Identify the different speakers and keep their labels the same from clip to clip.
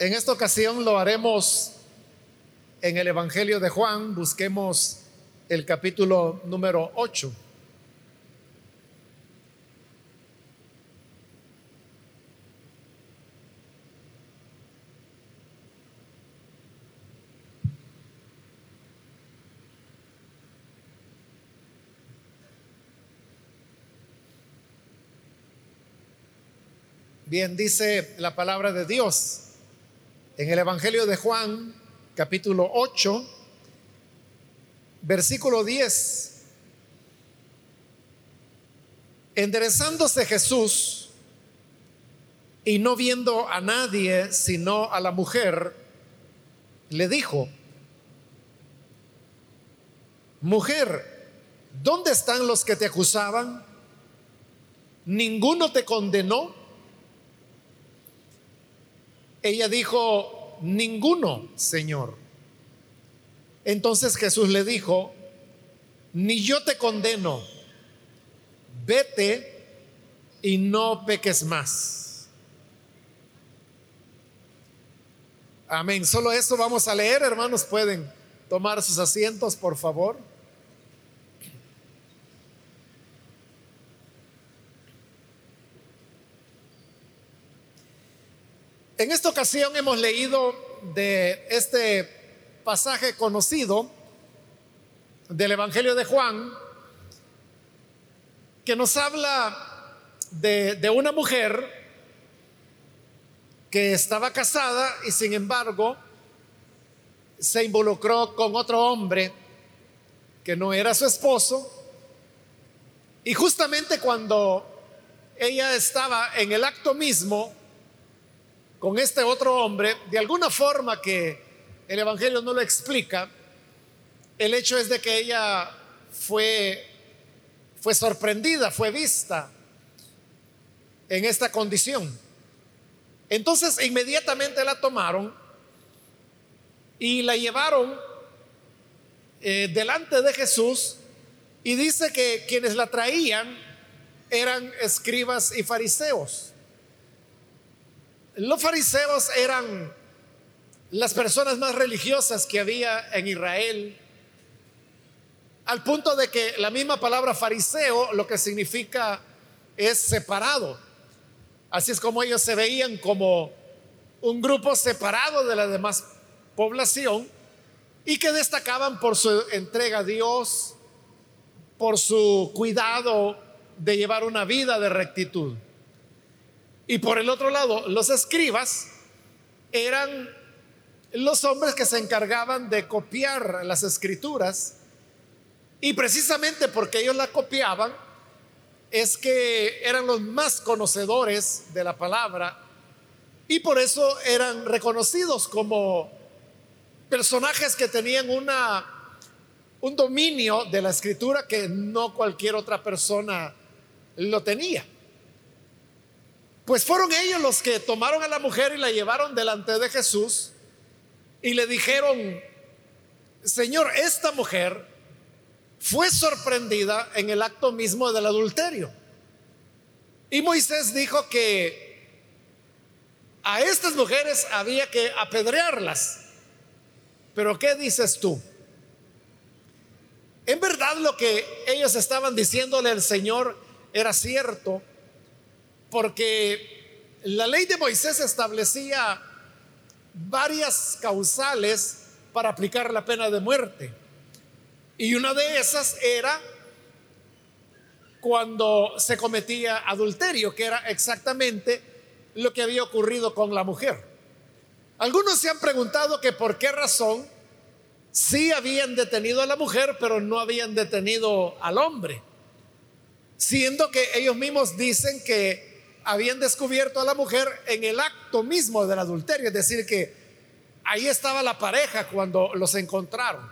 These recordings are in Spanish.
Speaker 1: En esta ocasión lo haremos en el Evangelio de Juan. Busquemos el capítulo número 8. Bien, dice la palabra de Dios en el Evangelio de Juan, capítulo 8, versículo 10. Enderezándose Jesús y no viendo a nadie sino a la mujer, le dijo, mujer, ¿dónde están los que te acusaban? ¿Ninguno te condenó? Ella dijo, ninguno, Señor. Entonces Jesús le dijo, ni yo te condeno, vete y no peques más. Amén. Solo eso vamos a leer, hermanos. Pueden tomar sus asientos, por favor. En esta ocasión hemos leído de este pasaje conocido del Evangelio de Juan, que nos habla de, de, una mujer que estaba casada y sin embargo se involucró con otro hombre que no era su esposo. Y justamente cuando ella estaba en el acto mismo con este otro hombre, de alguna forma que el Evangelio no lo explica, el hecho es de que ella fue, fue sorprendida, fue vista en esta condición. Entonces inmediatamente la tomaron y la llevaron eh, delante de Jesús y dice que quienes la traían eran escribas y fariseos. Los fariseos eran las personas más religiosas que había en Israel, al punto de que la misma palabra fariseo lo que significa es separado. Así es como ellos se veían como un grupo separado de la demás población y que destacaban por su entrega a Dios, por su cuidado de llevar una vida de rectitud. Y por el otro lado, los escribas eran los hombres que se encargaban de copiar las escrituras. Y precisamente porque ellos la copiaban, es que eran los más conocedores de la palabra y por eso eran reconocidos como personajes que tenían una, un dominio de la escritura que no cualquier otra persona lo tenía. Pues fueron ellos los que tomaron a la mujer y la llevaron delante de Jesús y le dijeron, Señor, esta mujer fue sorprendida en el acto mismo del adulterio. Y Moisés dijo que a estas mujeres había que apedrearlas. Pero ¿qué dices tú? En verdad lo que ellos estaban diciéndole al Señor era cierto, porque la ley de Moisés establecía varias causales para aplicar la pena de muerte. Y una de esas era cuando se cometía adulterio, que era exactamente lo que había ocurrido con la mujer. Algunos se han preguntado que por qué razón sí habían detenido a la mujer, pero no habían detenido al hombre, siendo que ellos mismos dicen que habían descubierto a la mujer en el acto mismo del adulterio, es decir, que ahí estaba la pareja cuando los encontraron.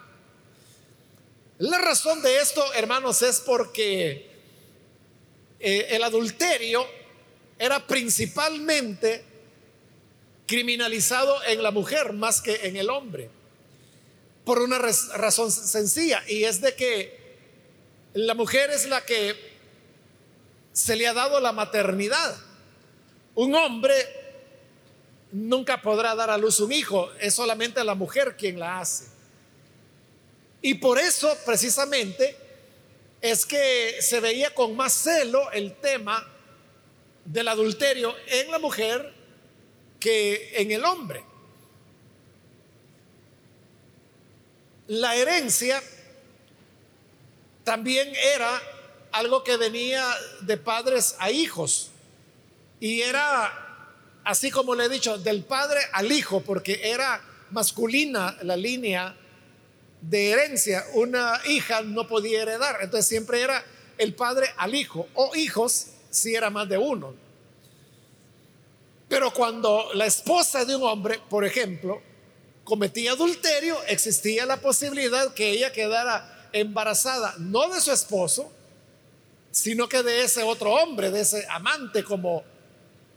Speaker 1: La razón de esto, hermanos, es porque eh, el adulterio era principalmente criminalizado en la mujer más que en el hombre, por una razón sencilla, y es de que la mujer es la que se le ha dado la maternidad. Un hombre nunca podrá dar a luz un hijo, es solamente la mujer quien la hace. Y por eso precisamente es que se veía con más celo el tema del adulterio en la mujer que en el hombre. La herencia también era algo que venía de padres a hijos y era así como le he dicho, del padre al hijo, porque era masculina la línea de herencia. Una hija no podía heredar, entonces siempre era el padre al hijo, o hijos si era más de uno. Pero cuando la esposa de un hombre, por ejemplo, cometía adulterio, existía la posibilidad que ella quedara embarazada, no de su esposo, sino que de ese otro hombre, de ese amante, como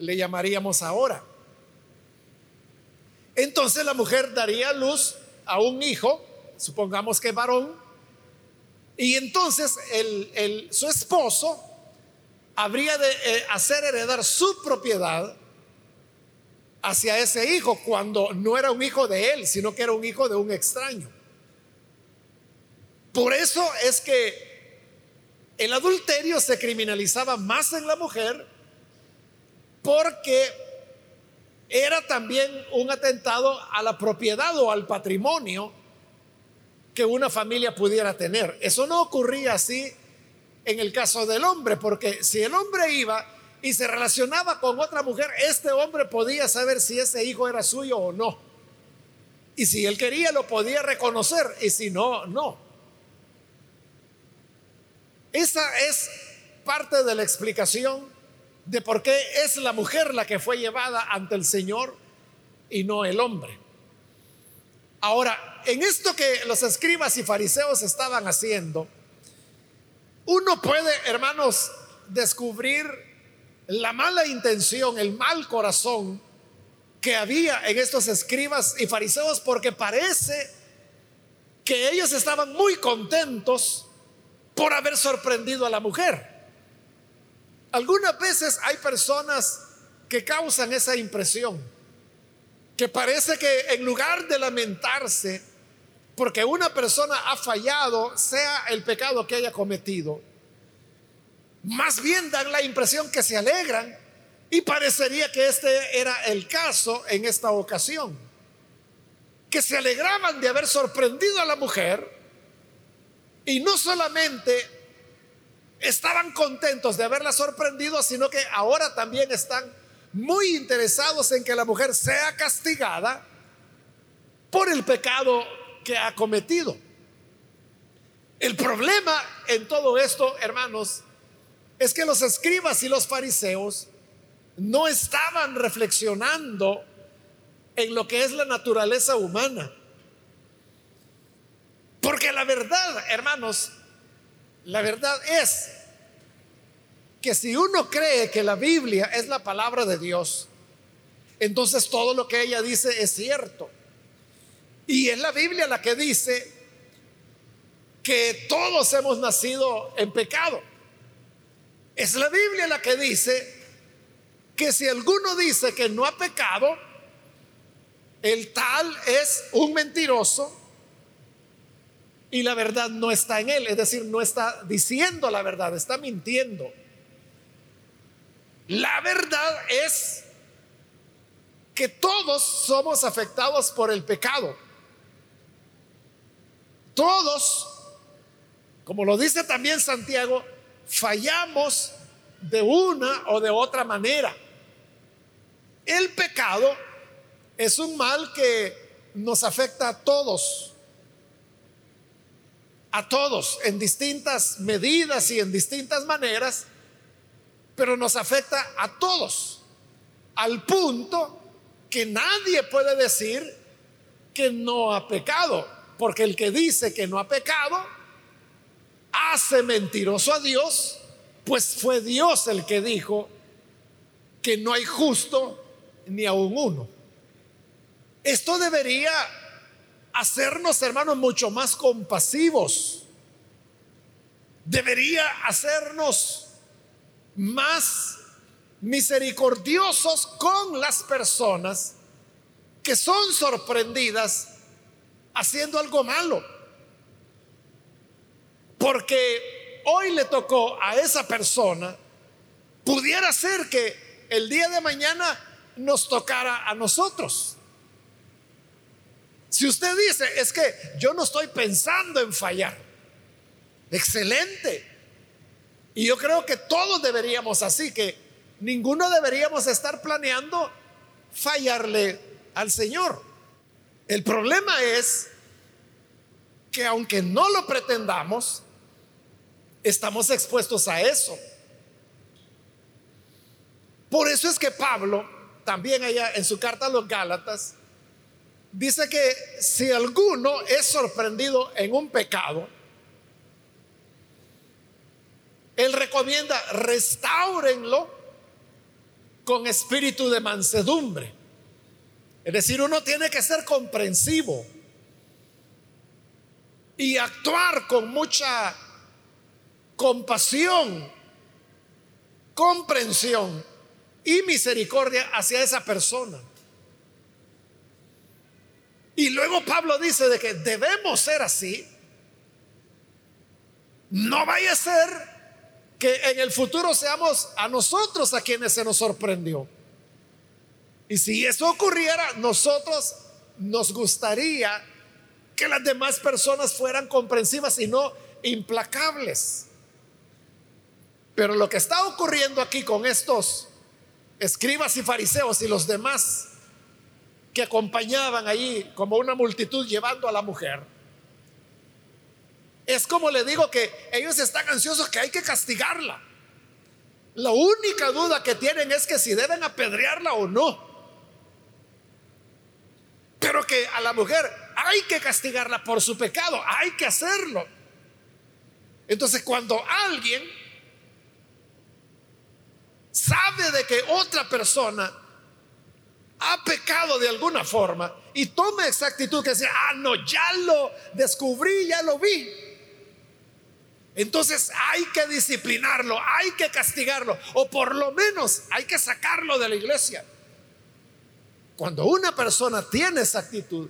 Speaker 1: le llamaríamos ahora. Entonces la mujer daría luz a un hijo, supongamos que varón, y entonces el, su esposo habría de eh, hacer heredar su propiedad hacia ese hijo cuando no era un hijo de él, sino que era un hijo de un extraño. Por eso es que el adulterio se criminalizaba más en la mujer porque era también un atentado a la propiedad o al patrimonio que una familia pudiera tener. Eso no ocurría así en el caso del hombre, porque si el hombre iba y se relacionaba con otra mujer, este hombre podía saber si ese hijo era suyo o no. Y si él quería, lo podía reconocer, y si no, no. Esa es parte de la explicación de por qué es la mujer la que fue llevada ante el Señor y no el hombre. Ahora, en esto que los escribas y fariseos estaban haciendo, uno puede, hermanos, descubrir la mala intención, el mal corazón que había en estos escribas y fariseos, porque parece que ellos estaban muy contentos por haber sorprendido a la mujer. Algunas veces hay personas que causan esa impresión, que parece que en lugar de lamentarse porque una persona ha fallado, sea el pecado que haya cometido, más bien dan la impresión que se alegran. Y parecería que este era el caso en esta ocasión, que se alegraban de haber sorprendido a la mujer y no solamente estaban contentos de haberla sorprendido, sino que ahora también están muy interesados en que la mujer sea castigada por el pecado que ha cometido. El problema en todo esto, hermanos, es que los escribas y los fariseos no estaban reflexionando en lo que es la naturaleza humana. Porque la verdad, hermanos, la verdad es que si uno cree que la Biblia es la palabra de Dios, entonces todo lo que ella dice es cierto. Y es la Biblia la que dice que todos hemos nacido en pecado. Es la Biblia la que dice que si alguno dice que no ha pecado, el tal es un mentiroso y la verdad no está en él, es decir, no está diciendo la verdad, está mintiendo. La verdad es que todos somos afectados por el pecado. Todos, como lo dice también Santiago, fallamos de una o de otra manera. El pecado es un mal que nos afecta a todos a todos en distintas medidas y en distintas maneras, pero nos afecta a todos, al punto que nadie puede decir que no ha pecado, porque el que dice que no ha pecado hace mentiroso a Dios, pues fue Dios el que dijo que no hay justo ni aun uno. Esto debería hacernos, hermanos, mucho más compasivos. Debería hacernos más misericordiosos con las personas que son sorprendidas haciendo algo malo. Porque hoy le tocó a esa persona, pudiera ser que el día de mañana nos tocara a nosotros. Si usted dice, es que yo no estoy pensando en fallar, excelente. Y yo creo que todos deberíamos así, que ninguno deberíamos estar planeando fallarle al Señor. El problema es que aunque no lo pretendamos, estamos expuestos a eso. Por eso es que Pablo, también allá en su carta a los Gálatas, dice que si alguno es sorprendido en un pecado, él recomienda restáurenlo con espíritu de mansedumbre. Es decir, uno tiene que ser comprensivo y actuar con mucha compasión, comprensión y misericordia hacia esa persona. Y luego Pablo dice de que debemos ser así. No vaya a ser que en el futuro seamos a nosotros a quienes se nos sorprendió. Y si eso ocurriera, nosotros nos gustaría que las demás personas fueran comprensivas y no implacables. Pero lo que está ocurriendo aquí con estos escribas y fariseos y los demás que acompañaban ahí como una multitud llevando a la mujer, es como le digo que ellos están ansiosos que hay que castigarla. La única duda que tienen es que si deben apedrearla o no. Pero que a la mujer hay que castigarla por su pecado, hay que hacerlo. Entonces cuando alguien sabe de que otra persona ha pecado de alguna forma y toma esa actitud que dice, ah, no, ya lo descubrí, ya lo vi. Entonces hay que disciplinarlo, hay que castigarlo, o por lo menos hay que sacarlo de la iglesia. Cuando una persona tiene esa actitud,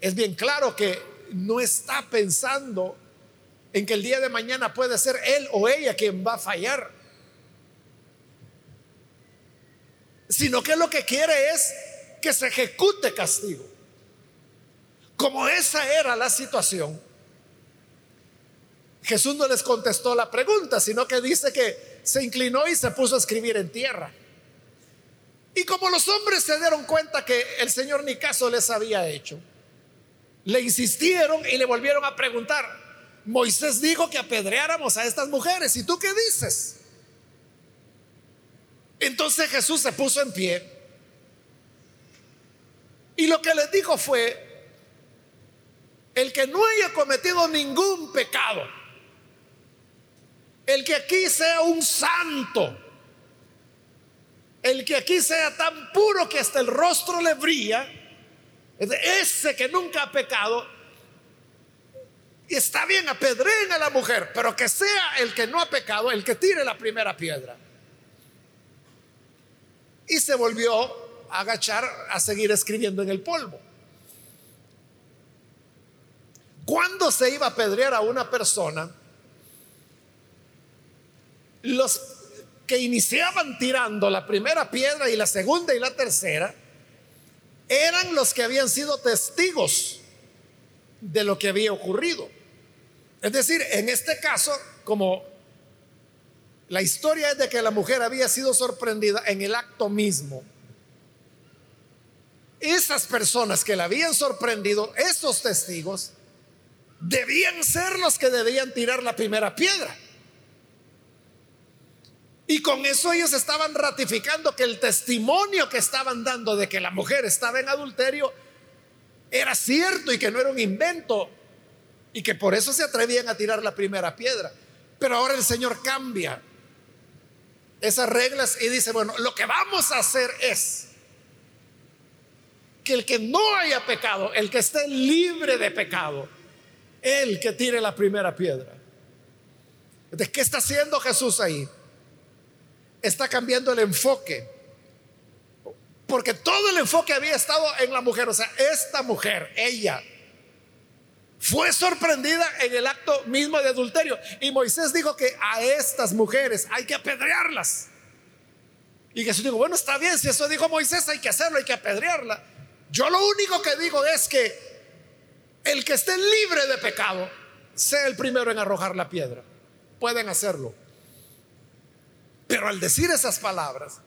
Speaker 1: es bien claro que no está pensando en que el día de mañana puede ser él o ella quien va a fallar. Sino que lo que quiere es que se ejecute castigo. Como esa era la situación, Jesús no les contestó la pregunta, sino que dice que se inclinó y se puso a escribir en tierra. Y como los hombres se dieron cuenta que el Señor ni caso les había hecho, le insistieron y le volvieron a preguntar, Moisés dijo que apedreáramos a estas mujeres, ¿y tú qué dices? Entonces Jesús se puso en pie. Y lo que les dijo fue, el que no haya cometido ningún pecado, el que aquí sea un santo, el que aquí sea tan puro que hasta el rostro le brilla, ese que nunca ha pecado, está bien, apedreen a la mujer, pero que sea el que no ha pecado, el que tire la primera piedra y se volvió a agachar a seguir escribiendo en el polvo. Cuando se iba a pedrear a una persona, los que iniciaban tirando la primera piedra y la segunda y la tercera eran los que habían sido testigos de lo que había ocurrido. Es decir, en este caso, como la historia es de que la mujer había sido sorprendida en el acto mismo. Esas personas que la habían sorprendido, esos testigos, debían ser los que debían tirar la primera piedra. Y con eso ellos estaban ratificando que el testimonio que estaban dando de que la mujer estaba en adulterio era cierto y que no era un invento y que por eso se atrevían a tirar la primera piedra. Pero ahora el Señor cambia esas reglas y dice, bueno, lo que vamos a hacer es que el que no haya pecado, el que esté libre de pecado, el que tire la primera piedra. ¿De qué está haciendo Jesús ahí? Está cambiando el enfoque. Porque todo el enfoque había estado en la mujer. O sea, esta mujer, ella, fue sorprendida en el acto mismo de adulterio. Y Moisés dijo que a estas mujeres hay que apedrearlas. Y Jesús dijo, bueno, está bien, si eso dijo Moisés, hay que hacerlo, hay que apedrearla. Yo lo único que digo es que el que esté libre de pecado sea el primero en arrojar la piedra. Pueden hacerlo. Pero al decir esas palabras,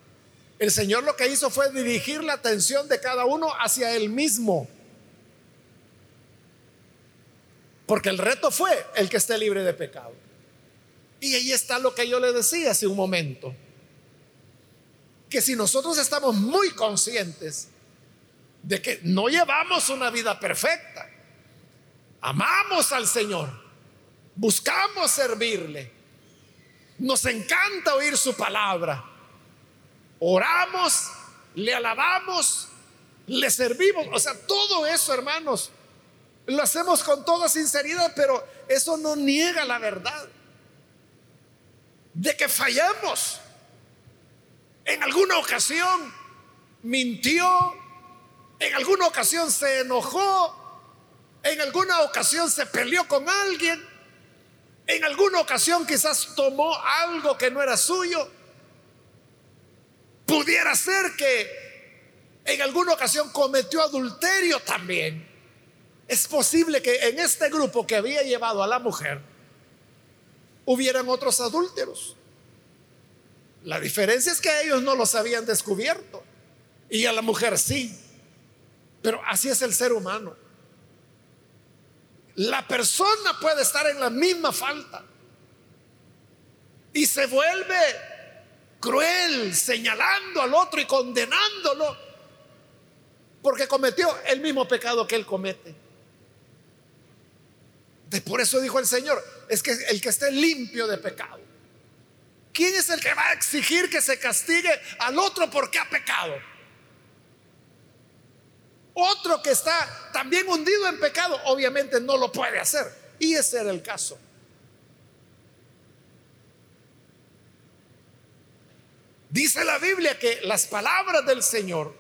Speaker 1: el Señor lo que hizo fue dirigir la atención de cada uno hacia él mismo. Porque el reto fue el que esté libre de pecado. Y ahí está lo que yo le decía hace un momento. Que si nosotros estamos muy conscientes de que no llevamos una vida perfecta, amamos al Señor, buscamos servirle, nos encanta oír su palabra. Oramos, le alabamos, le servimos. O sea, todo eso, hermanos, lo hacemos con toda sinceridad, pero eso no niega la verdad de que fallamos. En alguna ocasión mintió, en alguna ocasión se enojó, en alguna ocasión se peleó con alguien, en alguna ocasión quizás tomó algo que no era suyo. Pudiera ser que en alguna ocasión cometió adulterio también. Es posible que en este grupo que había llevado a la mujer hubieran otros adúlteros. La diferencia es que ellos no los habían descubierto y a la mujer sí. Pero así es el ser humano. La persona puede estar en la misma falta y se vuelve cruel señalando al otro y condenándolo porque cometió el mismo pecado que él comete. Por eso dijo el Señor, es que el que esté limpio de pecado. ¿Quién es el que va a exigir que se castigue al otro porque ha pecado? Otro que está también hundido en pecado, obviamente no lo puede hacer. Y ese era el caso. Dice la Biblia que las palabras del Señor,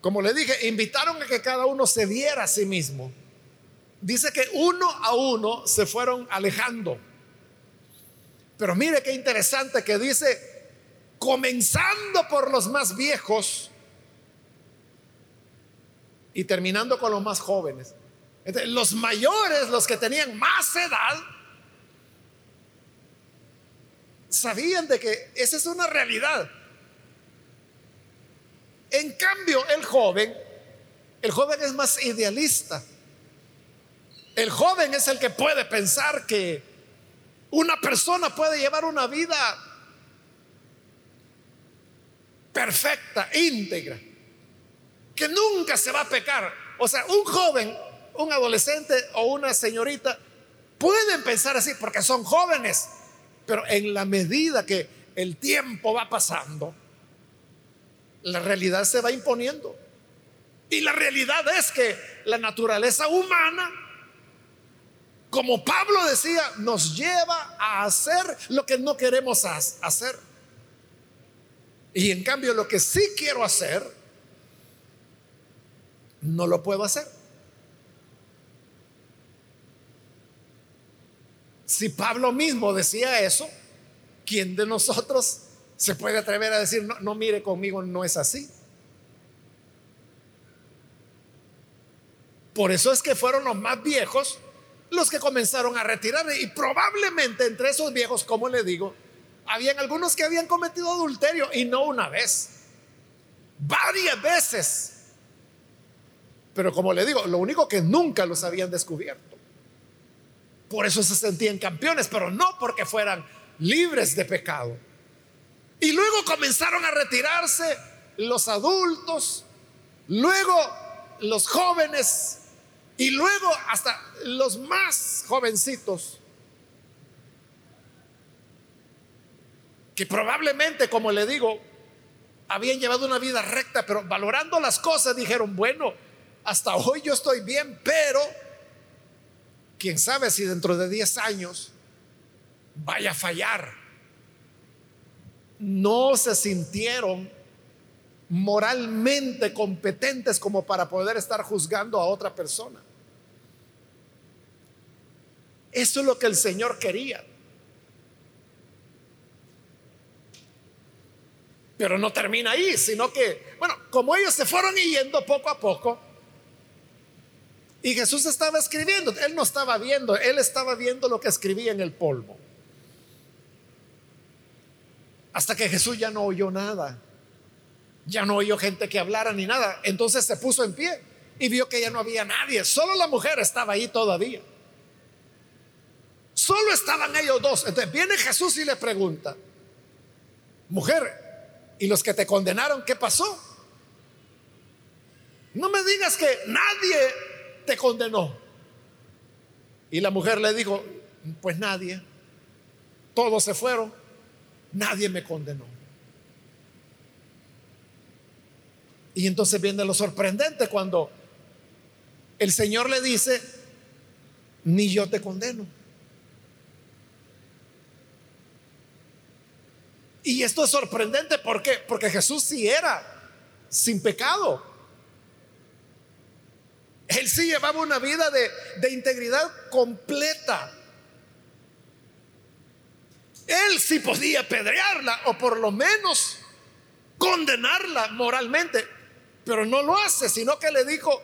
Speaker 1: como le dije, invitaron a que cada uno se viera a sí mismo. Dice que uno a uno se fueron alejando. Pero mire qué interesante que dice, comenzando por los más viejos y terminando con los más jóvenes. los mayores, los que tenían más edad, sabían de que esa es una realidad. En cambio, el joven, el joven es más idealista. El joven es el que puede pensar que una persona puede llevar una vida perfecta, íntegra que nunca se va a pecar. O sea, un joven, un adolescente o una señorita pueden pensar así porque son jóvenes, pero en la medida que el tiempo va pasando, la realidad se va imponiendo. Y la realidad es que la naturaleza humana, como Pablo decía, nos lleva a hacer lo que no queremos hacer. Y en cambio lo que sí quiero hacer, no lo puedo hacer. Si Pablo mismo decía eso, ¿quién de nosotros se puede atrever a decir, no, no mire conmigo, no es así? Por eso es que fueron los más viejos los que comenzaron a retirar. Y probablemente entre esos viejos, como le digo, habían algunos que habían cometido adulterio y no una vez, varias veces. Pero como le digo, lo único que nunca los habían descubierto. Por eso se sentían campeones, pero no porque fueran libres de pecado. Y luego comenzaron a retirarse los adultos, luego los jóvenes y luego hasta los más jovencitos. Que probablemente, como le digo, habían llevado una vida recta, pero valorando las cosas dijeron, bueno, hasta hoy yo estoy bien, pero quién sabe si dentro de 10 años vaya a fallar. No se sintieron moralmente competentes como para poder estar juzgando a otra persona. Eso es lo que el Señor quería. Pero no termina ahí, sino que, bueno, como ellos se fueron yendo poco a poco, y Jesús estaba escribiendo, él no estaba viendo, él estaba viendo lo que escribía en el polvo. Hasta que Jesús ya no oyó nada, ya no oyó gente que hablara ni nada. Entonces se puso en pie y vio que ya no había nadie, solo la mujer estaba ahí todavía. Solo estaban ellos dos. Entonces viene Jesús y le pregunta, mujer, ¿Y los que te condenaron, qué pasó? No me digas que nadie te condenó. Y la mujer le dijo, pues nadie. Todos se fueron. Nadie me condenó. Y entonces viene lo sorprendente cuando el Señor le dice, ni yo te condeno. Y esto es sorprendente. Porque Jesús sí era sin pecado. Él sí llevaba una vida de, de integridad completa. Él sí podía pedrearla o por lo menos condenarla moralmente, pero no lo hace, sino que le dijo,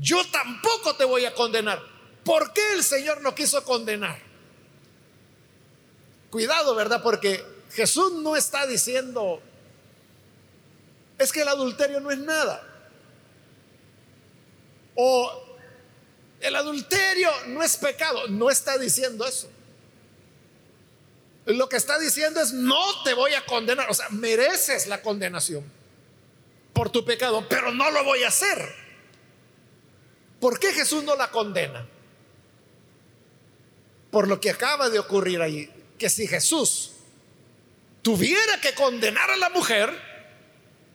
Speaker 1: yo tampoco te voy a condenar. ¿Por qué el Señor no quiso condenar? Cuidado, ¿verdad? Porque Jesús no está diciendo, es que el adulterio no es nada. O el adulterio no es pecado. No está diciendo eso. Lo que está diciendo es, no te voy a condenar. O sea, mereces la condenación por tu pecado, pero no lo voy a hacer. ¿Por qué Jesús no la condena? Por lo que acaba de ocurrir ahí. Que si Jesús tuviera que condenar a la mujer,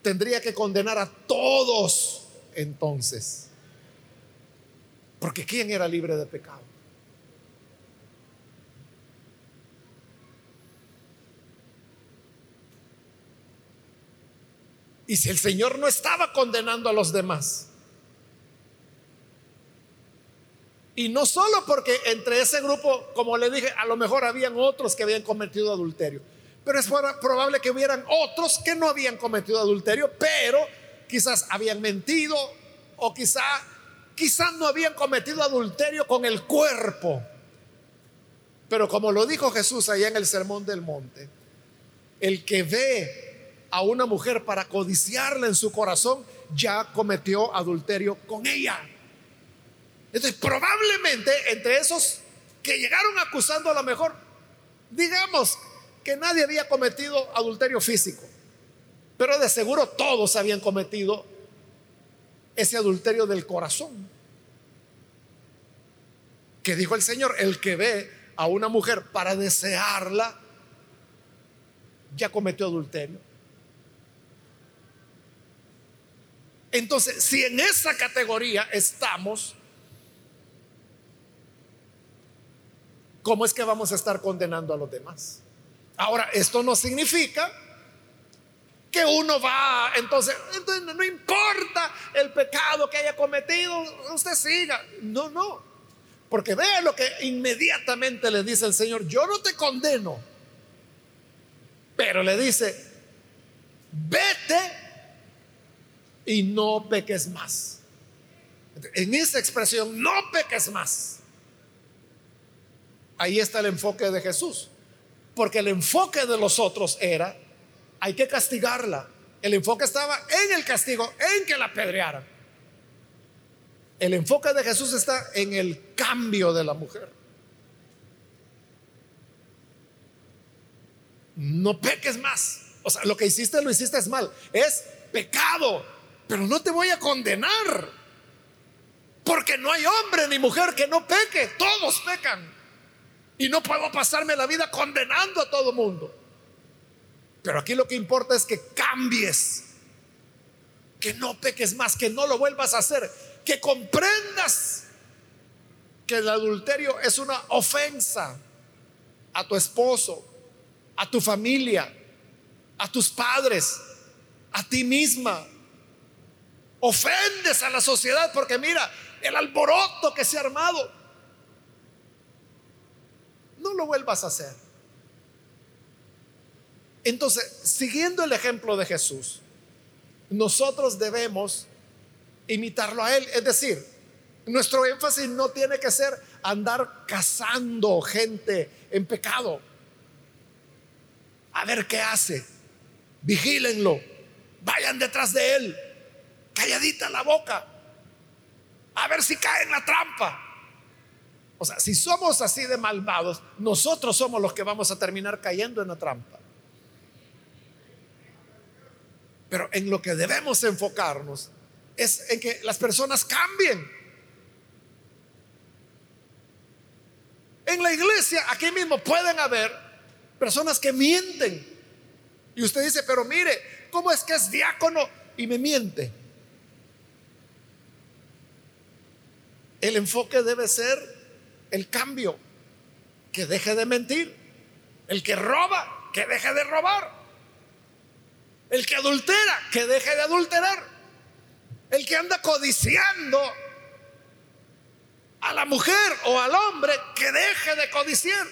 Speaker 1: tendría que condenar a todos entonces. Porque ¿quién era libre de pecado? Y si el Señor no estaba condenando a los demás, y no solo porque entre ese grupo, como le dije, a lo mejor habían otros que habían cometido adulterio, pero es probable que hubieran otros que no habían cometido adulterio, pero quizás habían mentido o quizá, quizás no habían cometido adulterio con el cuerpo. Pero como lo dijo Jesús allá en el Sermón del Monte, el que ve a una mujer para codiciarla en su corazón, ya cometió adulterio con ella. Entonces, probablemente entre esos que llegaron acusando a lo mejor, digamos que nadie había cometido adulterio físico, pero de seguro todos habían cometido ese adulterio del corazón. Que dijo el Señor, el que ve a una mujer para desearla, ya cometió adulterio. Entonces, si en esa categoría estamos, ¿cómo es que vamos a estar condenando a los demás? Ahora, esto no significa que uno va, entonces, entonces no importa el pecado que haya cometido, usted siga. No, no. Porque vea lo que inmediatamente le dice el Señor, yo no te condeno, pero le dice, vete y no peques más. En esa expresión, no peques más. Ahí está el enfoque de Jesús. Porque el enfoque de los otros era, hay que castigarla. El enfoque estaba en el castigo, en que la apedrearan. El enfoque de Jesús está en el cambio de la mujer. No peques más. O sea, lo que hiciste lo hiciste es mal. Es pecado. Pero no te voy a condenar. Porque no hay hombre ni mujer que no peque. Todos pecan. Y no puedo pasarme la vida condenando a todo mundo. Pero aquí lo que importa es que cambies, que no peques más, que no lo vuelvas a hacer, que comprendas que el adulterio es una ofensa a tu esposo, a tu familia, a tus padres, a ti misma. Ofendes a la sociedad porque mira el alboroto que se ha armado. No lo vuelvas a hacer. Entonces, siguiendo el ejemplo de Jesús, nosotros debemos imitarlo a Él. Es decir, nuestro énfasis no tiene que ser andar cazando gente en pecado. A ver qué hace. Vigílenlo. Vayan detrás de Él. Calladita la boca. A ver si cae en la trampa. O sea, si somos así de malvados, nosotros somos los que vamos a terminar cayendo en la trampa. Pero en lo que debemos enfocarnos es en que las personas cambien. En la iglesia, aquí mismo pueden haber personas que mienten. Y usted dice, pero mire, ¿cómo es que es diácono y me miente? El enfoque debe ser el cambio, que deje de mentir. El que roba, que deje de robar. El que adultera, que deje de adulterar. El que anda codiciando a la mujer o al hombre, que deje de codiciar.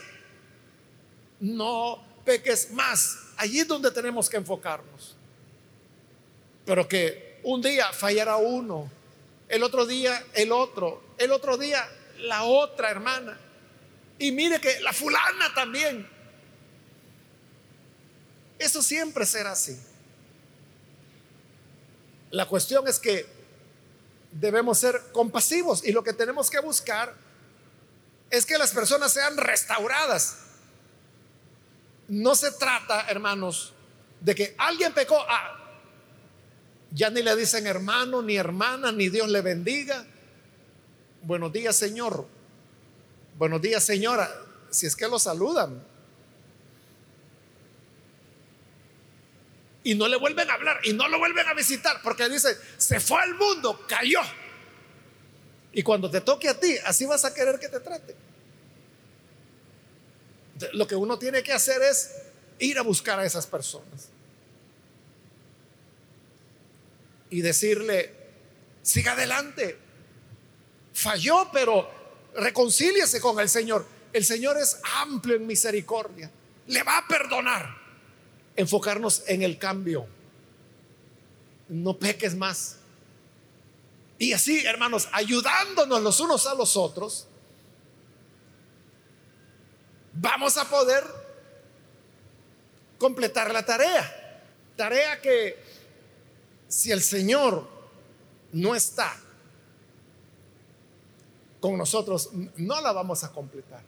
Speaker 1: No peques más. Allí es donde tenemos que enfocarnos. Pero que un día fallará uno, el otro día el otro, el otro día la otra hermana. Y mire que la fulana también. Eso siempre será así. La cuestión es que debemos ser compasivos y lo que tenemos que buscar es que las personas sean restauradas. No se trata, hermanos, de que alguien pecó, ah, ya ni le dicen hermano, ni hermana, ni Dios le bendiga. Buenos días, Señor. Buenos días, señora. Si es que lo saludan. y no le vuelven a hablar y no lo vuelven a visitar porque dice, se fue al mundo, cayó. Y cuando te toque a ti, así vas a querer que te trate. Lo que uno tiene que hacer es ir a buscar a esas personas y decirle, siga adelante. Falló, pero reconcíliese con el Señor. El Señor es amplio en misericordia. Le va a perdonar enfocarnos en el cambio. No peques más. Y así, hermanos, ayudándonos los unos a los otros, vamos a poder completar la tarea. Tarea que si el Señor no está con nosotros, no la vamos a completar.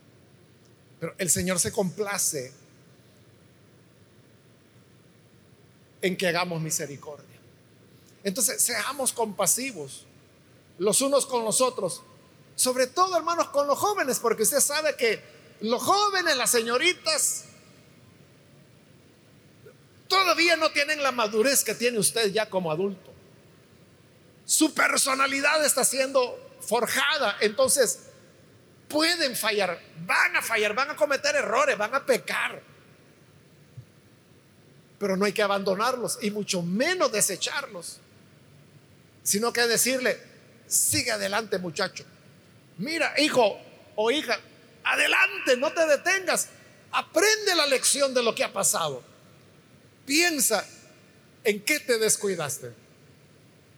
Speaker 1: Pero el Señor se complace en que hagamos misericordia. Entonces, seamos compasivos los unos con los otros, sobre todo hermanos con los jóvenes, porque usted sabe que los jóvenes, las señoritas, todavía no tienen la madurez que tiene usted ya como adulto. Su personalidad está siendo forjada, entonces pueden fallar, van a fallar, van a cometer errores, van a pecar pero no hay que abandonarlos y mucho menos desecharlos, sino que decirle, sigue adelante muchacho. Mira, hijo o hija, adelante, no te detengas. Aprende la lección de lo que ha pasado. Piensa en qué te descuidaste.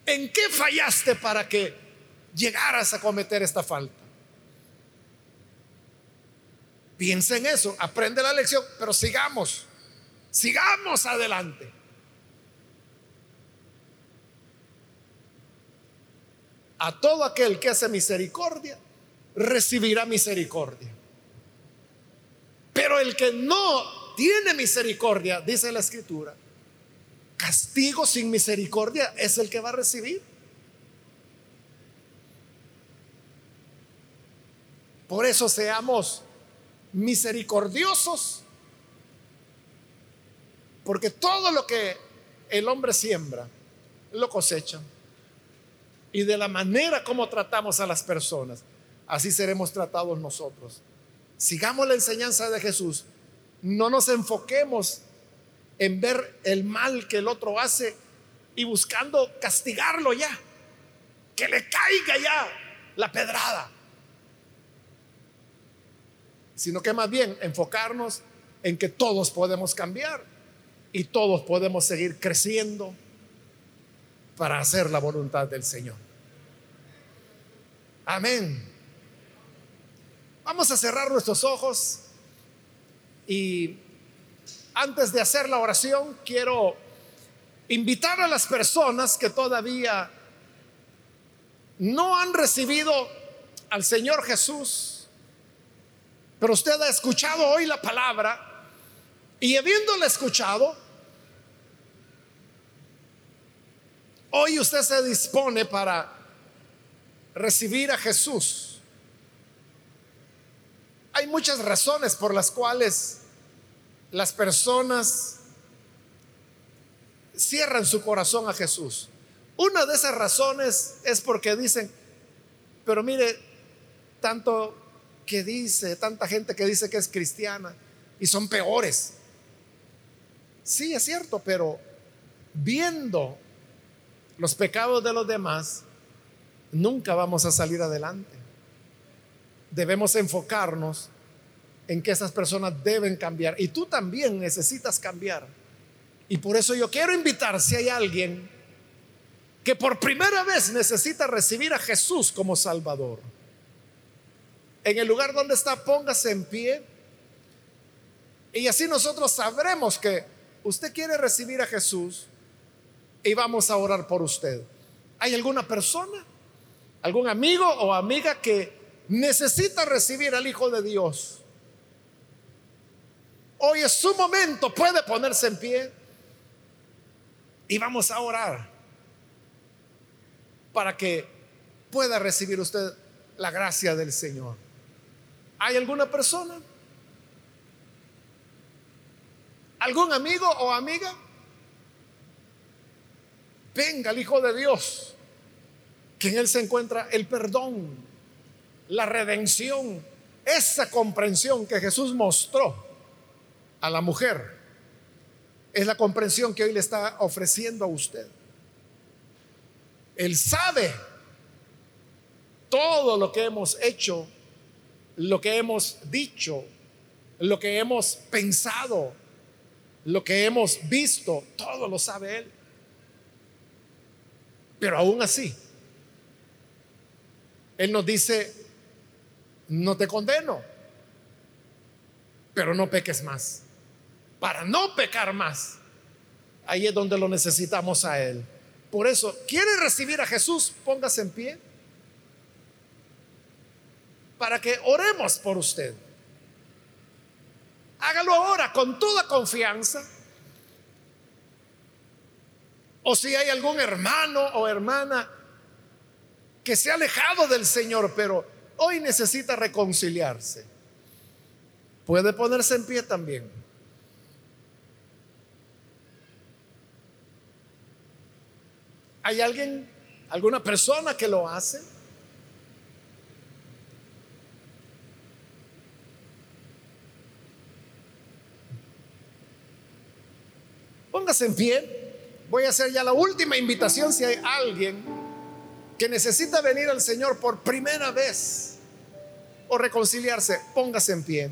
Speaker 1: ¿En qué fallaste para que llegaras a cometer esta falta? Piensa en eso, aprende la lección, pero sigamos. Sigamos adelante. A todo aquel que hace misericordia, recibirá misericordia. Pero el que no tiene misericordia, dice la escritura, castigo sin misericordia es el que va a recibir. Por eso seamos misericordiosos porque todo lo que el hombre siembra, lo cosecha. Y de la manera como tratamos a las personas, así seremos tratados nosotros. Sigamos la enseñanza de Jesús. No nos enfoquemos en ver el mal que el otro hace y buscando castigarlo ya, que le caiga ya la pedrada, sino que más bien enfocarnos en que todos podemos cambiar y todos podemos seguir creciendo para hacer la voluntad del Señor. Amén. Vamos a cerrar nuestros ojos y antes de hacer la oración quiero invitar a las personas que todavía no han recibido al Señor Jesús, pero usted ha escuchado hoy la palabra y habiéndola escuchado, hoy usted se dispone para recibir a Jesús. Hay muchas razones por las cuales las personas cierran su corazón a Jesús. Una de esas razones es porque dicen, pero mire, tanto que dice, tanta gente que dice que es cristiana y son peores. Sí, es cierto, pero viendo los pecados de los demás, nunca vamos a salir adelante. Debemos enfocarnos en que esas personas deben cambiar y tú también necesitas cambiar. Y por eso yo quiero invitar si hay alguien que por primera vez necesita recibir a Jesús como Salvador. En el lugar donde está, póngase en pie. Y así nosotros sabremos que usted quiere recibir a Jesús y vamos a orar por usted. ¿Hay alguna persona, algún amigo o amiga que necesita recibir al Hijo de Dios? Hoy es su momento, puede ponerse en pie y vamos a orar para que pueda recibir usted la gracia del Señor. ¿Hay alguna persona? ¿Algún amigo o amiga? Venga el Hijo de Dios, que en Él se encuentra el perdón, la redención, esa comprensión que Jesús mostró a la mujer es la comprensión que hoy le está ofreciendo a usted. Él sabe todo lo que hemos hecho, lo que hemos dicho, lo que hemos pensado, lo que hemos visto, todo lo sabe Él. Pero aún así, Él nos dice, no te condeno, pero no peques más para no pecar más. Ahí es donde lo necesitamos a Él. Por eso, ¿quiere recibir a Jesús? Póngase en pie. Para que oremos por usted. Hágalo ahora con toda confianza. O si hay algún hermano o hermana que se ha alejado del Señor, pero hoy necesita reconciliarse, puede ponerse en pie también. ¿Hay alguien, alguna persona que lo hace? Póngase en pie. Voy a hacer ya la última invitación si hay alguien que necesita venir al Señor por primera vez o reconciliarse. Póngase en pie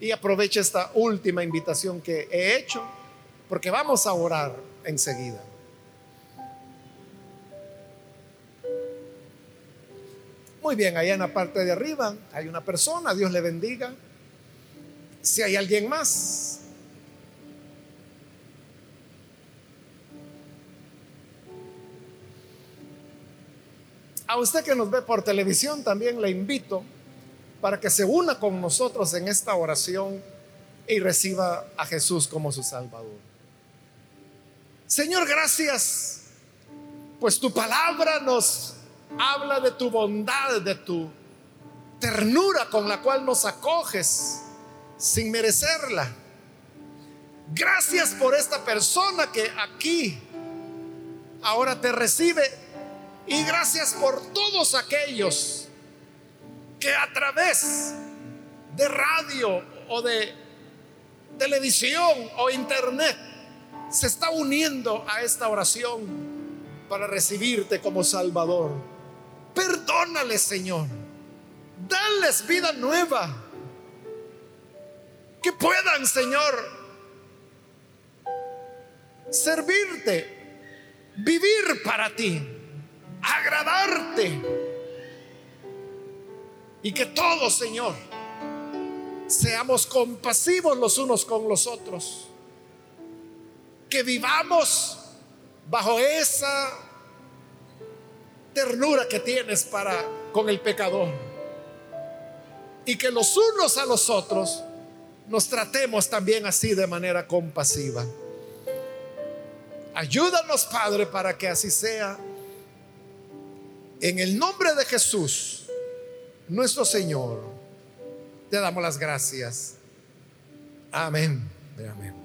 Speaker 1: y aproveche esta última invitación que he hecho porque vamos a orar enseguida. Muy bien, allá en la parte de arriba hay una persona, Dios le bendiga. Si hay alguien más. A usted que nos ve por televisión también le invito para que se una con nosotros en esta oración y reciba a Jesús como su Salvador. Señor, gracias, pues tu palabra nos habla de tu bondad, de tu ternura con la cual nos acoges sin merecerla. Gracias por esta persona que aquí ahora te recibe y gracias por todos aquellos que a través de radio o de televisión o internet se está uniendo a esta oración para recibirte como Salvador. Perdónales, Señor. Dales vida nueva. Que puedan, Señor, servirte, vivir para ti, agradarte. Y que todos, Señor, seamos compasivos los unos con los otros. Que vivamos bajo esa ternura que tienes para con el pecador. Y que los unos a los otros nos tratemos también así de manera compasiva. Ayúdanos, Padre, para que así sea. En el nombre de Jesús, nuestro Señor, te damos las gracias. Amén. Amén.